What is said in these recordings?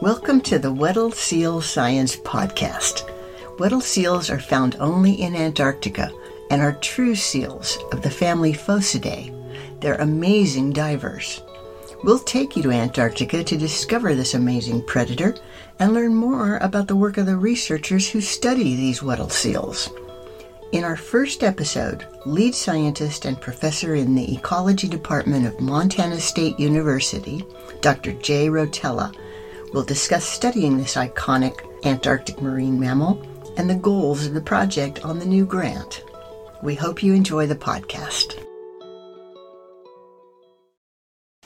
Welcome to the Weddell Seal Science Podcast. Weddell seals are found only in Antarctica and are true seals of the family Phocidae. They're amazing divers. We'll take you to Antarctica to discover this amazing predator and learn more about the work of the researchers who study these Weddell seals. In our first episode, lead scientist and professor in the Ecology Department of Montana State University, Dr. Jay Rotella, will discuss studying this iconic Antarctic marine mammal and the goals of the project on the new grant. We hope you enjoy the podcast.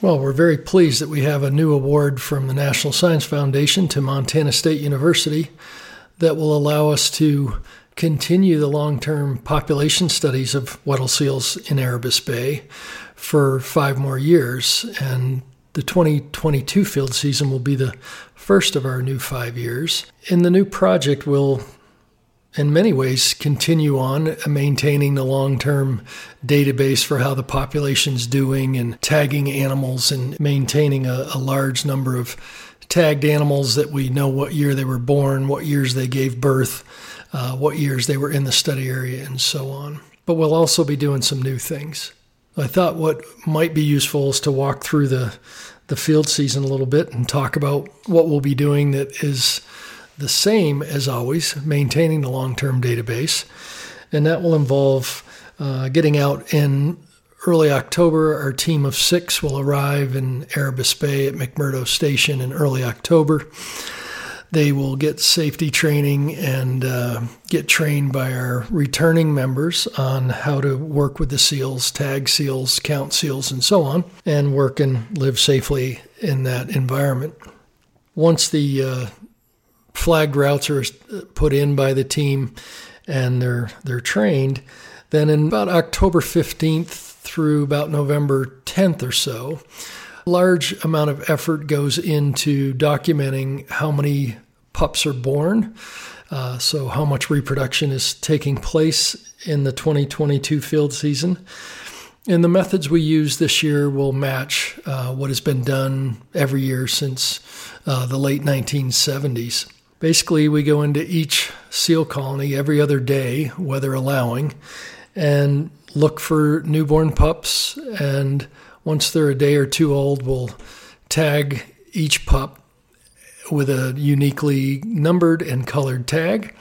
Well, we're very pleased that we have a new award from the National Science Foundation to Montana State University that will allow us to continue the long term population studies of Weddell seals in Erebus Bay for five more years. And the 2022 field season will be the first of our new five years. In the new project, we'll in many ways continue on maintaining the long-term database for how the population's doing and tagging animals and maintaining a, a, large number of tagged animals that we know what year they were born, what years they gave birth, uh, what years they were in the study area, and so on. But we'll also be doing some new things. I thought what might be useful is to walk through the the field season a little bit and talk about what we'll be doing that is the same as always, maintaining the long term database. And that will involve uh, getting out in early October. Our team of six will arrive in Erebus Bay at McMurdo Station in early October. They will get safety training and uh, get trained by our returning members on how to work with the seals, tag seals, count seals, and so on, and work and live safely in that environment. Once the uh, flagged routes are put in by the team and they're they're trained, then in about October 15th through about November 10th or so, large amount of effort goes into documenting how many pups are born. Uh, so, how much reproduction is taking place in the 2022 field season. And the methods we use this year will match uh, what has been done every year since uh, the late 1970s. Basically, we go into each seal colony every other day, weather allowing, and look for newborn pups. And once they're a day or two old, we'll tag each pup with a uniquely numbered and colored tag,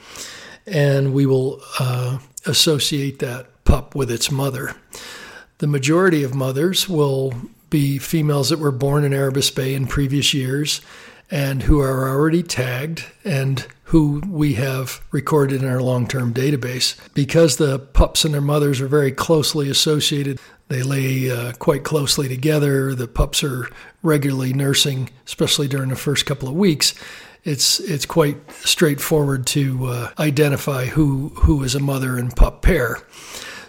and we will uh, associate that pup with its mother. The majority of mothers will be females that were born in Erebus Bay in previous years and who are already tagged and who we have recorded in our long term database. Because the pups and their mothers are very closely associated, they lay uh, quite closely together. The pups are regularly nursing, especially during the first couple of weeks. It's it's quite straightforward to uh, identify who who is a mother and pup pair.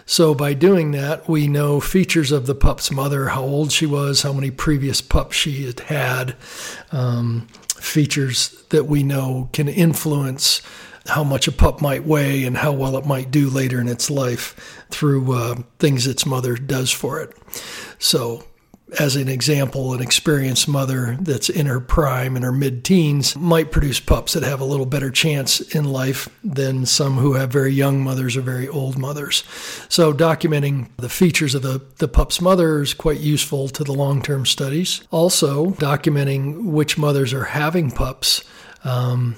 So by doing that, we know features of the pup's mother, how old she was, how many previous pups she had had, um, features that we know can influence how much a pup might weigh and how well it might do later in its life through uh, things its mother does for it. So, as an example, an experienced mother that's in her prime in her mid teens might produce pups that have a little better chance in life than some who have very young mothers or very old mothers. So, documenting the features of the, the pup's mother is quite useful to the long term studies. Also, documenting which mothers are having pups. Um,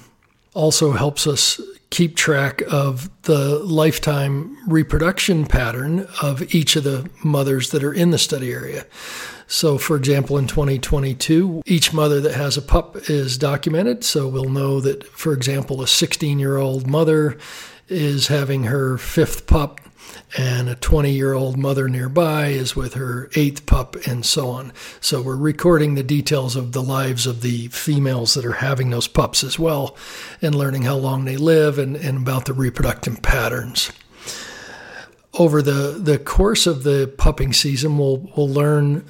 also helps us keep track of the lifetime reproduction pattern of each of the mothers that are in the study area. So, for example, in 2022, each mother that has a pup is documented. So, we'll know that, for example, a 16 year old mother is having her fifth pup and a 20 year old mother nearby is with her eighth pup, and so on. So we're recording the details of the lives of the females that are having those pups as well, and learning how long they live and, and about the reproductive patterns. Over the, the course of the pupping season, we'll, we'll learn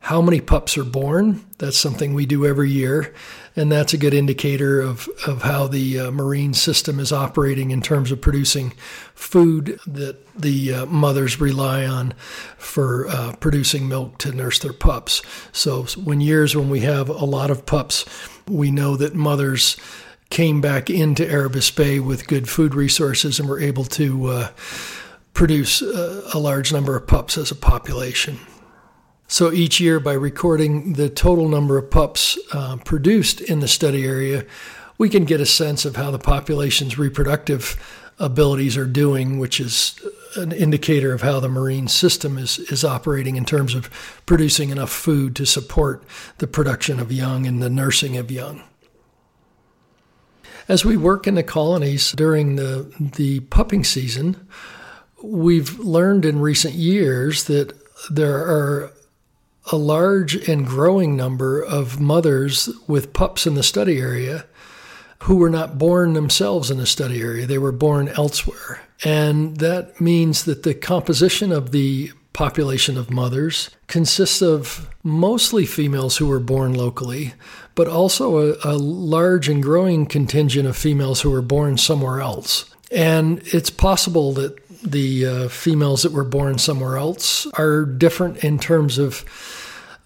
how many pups are born. That's something we do every year, and that's a good indicator of, of how the uh, marine system is operating in terms of producing food that the uh, mothers rely on for uh, producing milk to nurse their pups. So, when years when we have a lot of pups, we know that mothers came back into Erebus Bay with good food resources and were able to uh, produce a, a large number of pups as a population. So each year, by recording the total number of pups uh, produced in the study area, we can get a sense of how the population's reproductive abilities are doing, which is an indicator of how the marine system is, is operating in terms of producing enough food to support the production of young and the nursing of young. As we work in the colonies during the, the pupping season, we've learned in recent years that there are a large and growing number of mothers with pups in the study area who were not born themselves in the study area. They were born elsewhere. And that means that the composition of the population of mothers consists of mostly females who were born locally, but also a, a, large and growing contingent of females who were born somewhere else. And it's possible that the uh, females that were born somewhere else are different in terms of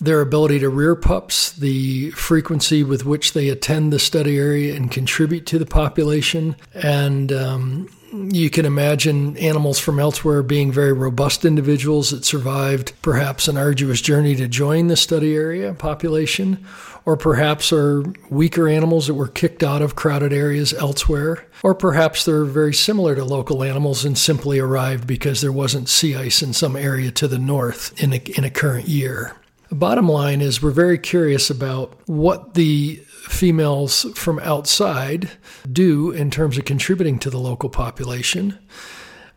their ability to rear pups, the frequency with which they attend the study area and contribute to the population, and um, you can imagine animals from elsewhere being very robust individuals that survived perhaps an arduous journey to join the study area population, or perhaps are weaker animals that were kicked out of crowded areas elsewhere, or perhaps they're very similar to local animals and simply arrived because there wasn't sea ice in some area to the north in a, in a current year. Bottom line is we're very curious about what the females from outside do in terms of contributing to the local population.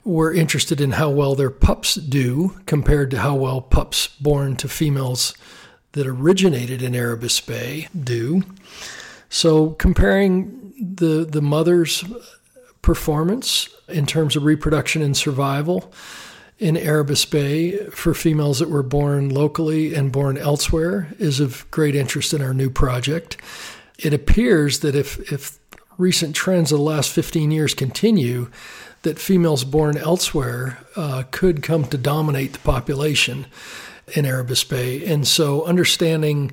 We're interested in how well their pups do compared to how well pups born to females that originated in Erebus Bay do. So, comparing the, the mother's performance in terms of reproduction and survival in Erebus Bay for females that were born locally and born elsewhere is of great interest in our new project. It appears that if, if recent trends of the last 15 years continue, that females born elsewhere uh, could come to dominate the population in Erebus Bay. And so understanding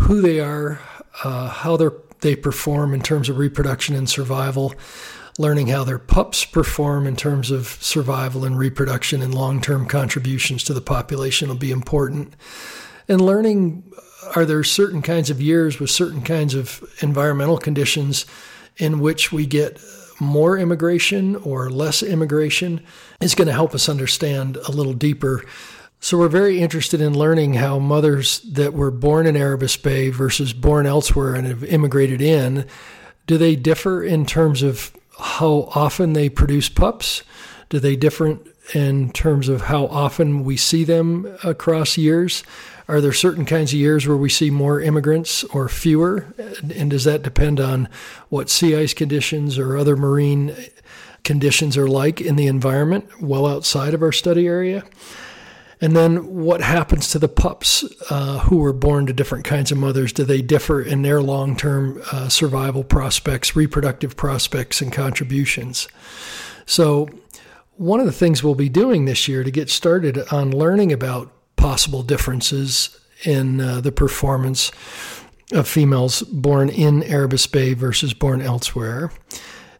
who they are, uh, how they perform in terms of reproduction and survival, learning how their pups perform in terms of survival and reproduction and long term contributions to the population will be important. And learning are there certain kinds of years with certain kinds of environmental conditions in which we get more immigration or less immigration is going to help us understand a little deeper. So, we're very interested in learning how mothers that were born in Erebus Bay versus born elsewhere and have immigrated in do they differ in terms of how often they produce pups? Do they differ in terms of how often we see them across years? Are there certain kinds of years where we see more immigrants or fewer? And does that depend on what sea ice conditions or other marine conditions are like in the environment well outside of our study area? And then what happens to the pups uh, who were born to different kinds of mothers? Do they differ in their long term uh, survival prospects, reproductive prospects, and contributions? So, one of the things we'll be doing this year to get started on learning about possible differences in uh, the performance of females born in Erebus Bay versus born elsewhere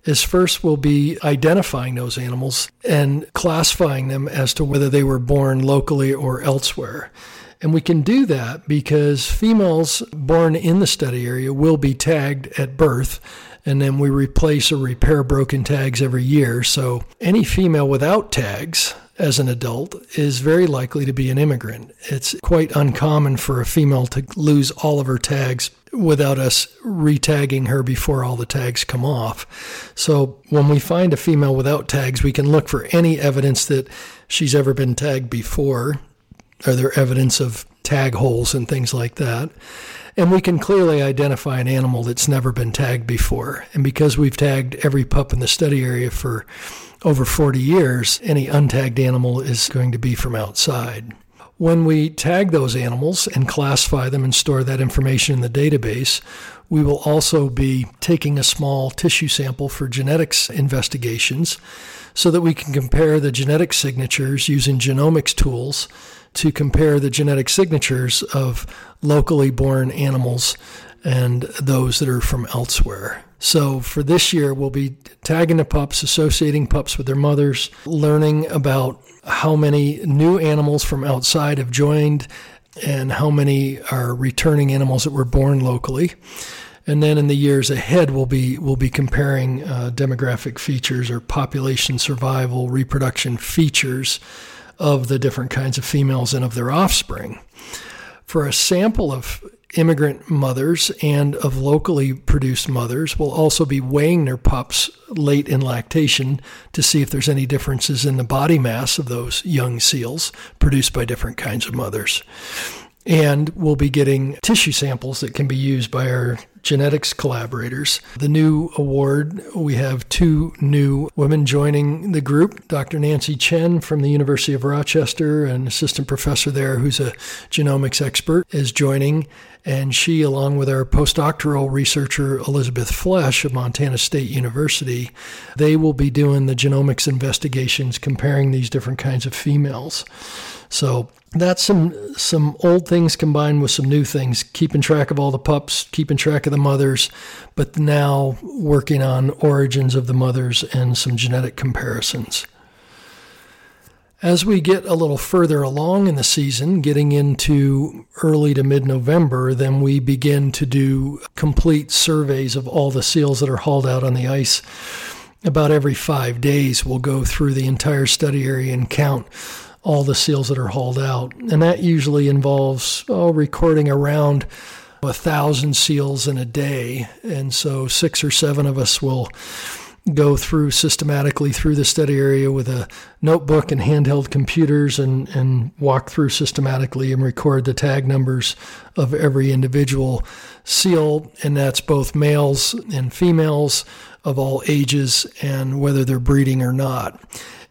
is first we'll be identifying those animals and classifying them as to whether they were born locally or elsewhere. And we can do that because females born in the study area will be tagged at birth, and then we replace or repair broken tags every year. So any female without tags as an adult is very likely to be an immigrant. It's quite uncommon for a female to lose all of her tags without us retagging her before all the tags come off. So when we find a female without tags, we can look for any evidence that she's ever been tagged before. Are there evidence of tag holes and things like that? And we can clearly identify an animal that's never been tagged before. And because we've tagged every pup in the study area for over 40 years, any untagged animal is going to be from outside. When we tag those animals and classify them and store that information in the database, we will also be taking a small tissue sample for genetics investigations so that we can compare the genetic signatures using genomics tools to compare the genetic signatures of locally born animals and those that are from elsewhere. So for this year, we'll be tagging the pups, associating pups with their mothers, learning about how many new animals from outside have joined and how many are returning animals that were born locally. And then in the years ahead, we'll be we'll be comparing uh, demographic features or population survival, reproduction features of the different kinds of females and of their offspring. For a sample of immigrant mothers and of locally produced mothers will also be weighing their pups late in lactation to see if there's any differences in the body mass of those young seals produced by different kinds of mothers. And we'll be getting tissue samples that can be used by our genetics collaborators. The new award, we have two new women joining the group. Dr. Nancy Chen from the University of Rochester, an assistant professor there who's a genomics expert, is joining. And she, along with our postdoctoral researcher Elizabeth Flesch of Montana State University, they will be doing the genomics investigations comparing these different kinds of females. So that's some some old things combined with some new things, keeping track of all the pups, keeping track of the mothers, but now working on origins of the mothers and some genetic comparisons. As we get a little further along in the season, getting into early to mid November, then we begin to do complete surveys of all the seals that are hauled out on the ice. About every five days, we'll go through the entire study area and count all the seals that are hauled out. And that usually involves oh, recording around a thousand seals in a day. And so six or seven of us will go through systematically through the study area with a notebook and handheld computers and, and walk through systematically and record the tag numbers of every individual seal. And that's both males and females of all ages and whether they're breeding or not.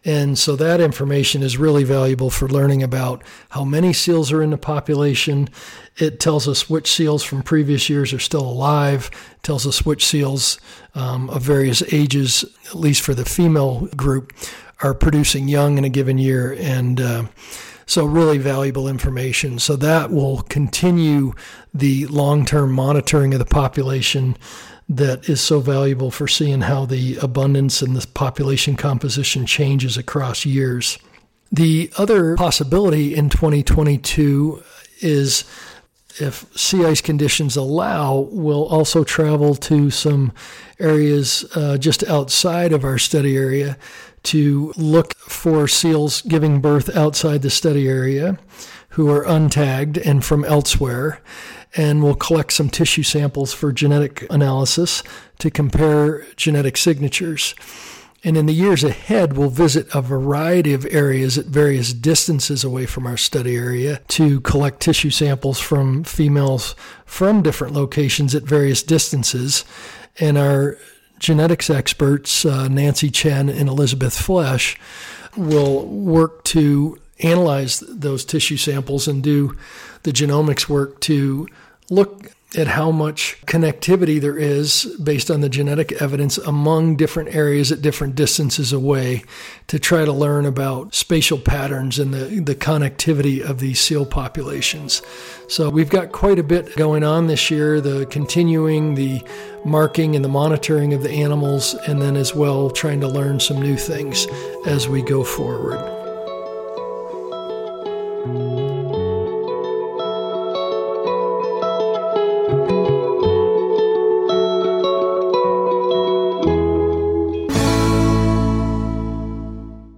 And so that information is really valuable for learning about how many seals are in the population. It tells us which seals from previous years are still alive, tells us which seals um, of various ages, at least for the female group, are producing young in a given year. And uh, so, really valuable information. So, that will continue the long term monitoring of the population that is so valuable for seeing how the abundance and the population composition changes across years. The other possibility in 2022 is if sea ice conditions allow, we'll also travel to some areas uh, just outside of our study area to look for seals giving birth outside the study area who are untagged and from elsewhere and we'll collect some tissue samples for genetic analysis to compare genetic signatures. And in the years ahead, we'll visit a variety of areas at various distances away from our study area to collect tissue samples from females from different locations at various distances. And our genetics experts, uh, Nancy Chen and Elizabeth Flesch, will work to analyze those tissue samples and do the genomics work to look at how much connectivity there is based on the genetic evidence among different areas at different distances away to try to learn about spatial patterns and the, the connectivity of these seal populations. So we've got quite a bit going on this year, the continuing the marking and the monitoring of the animals, and then as well trying to learn some new things as we go forward.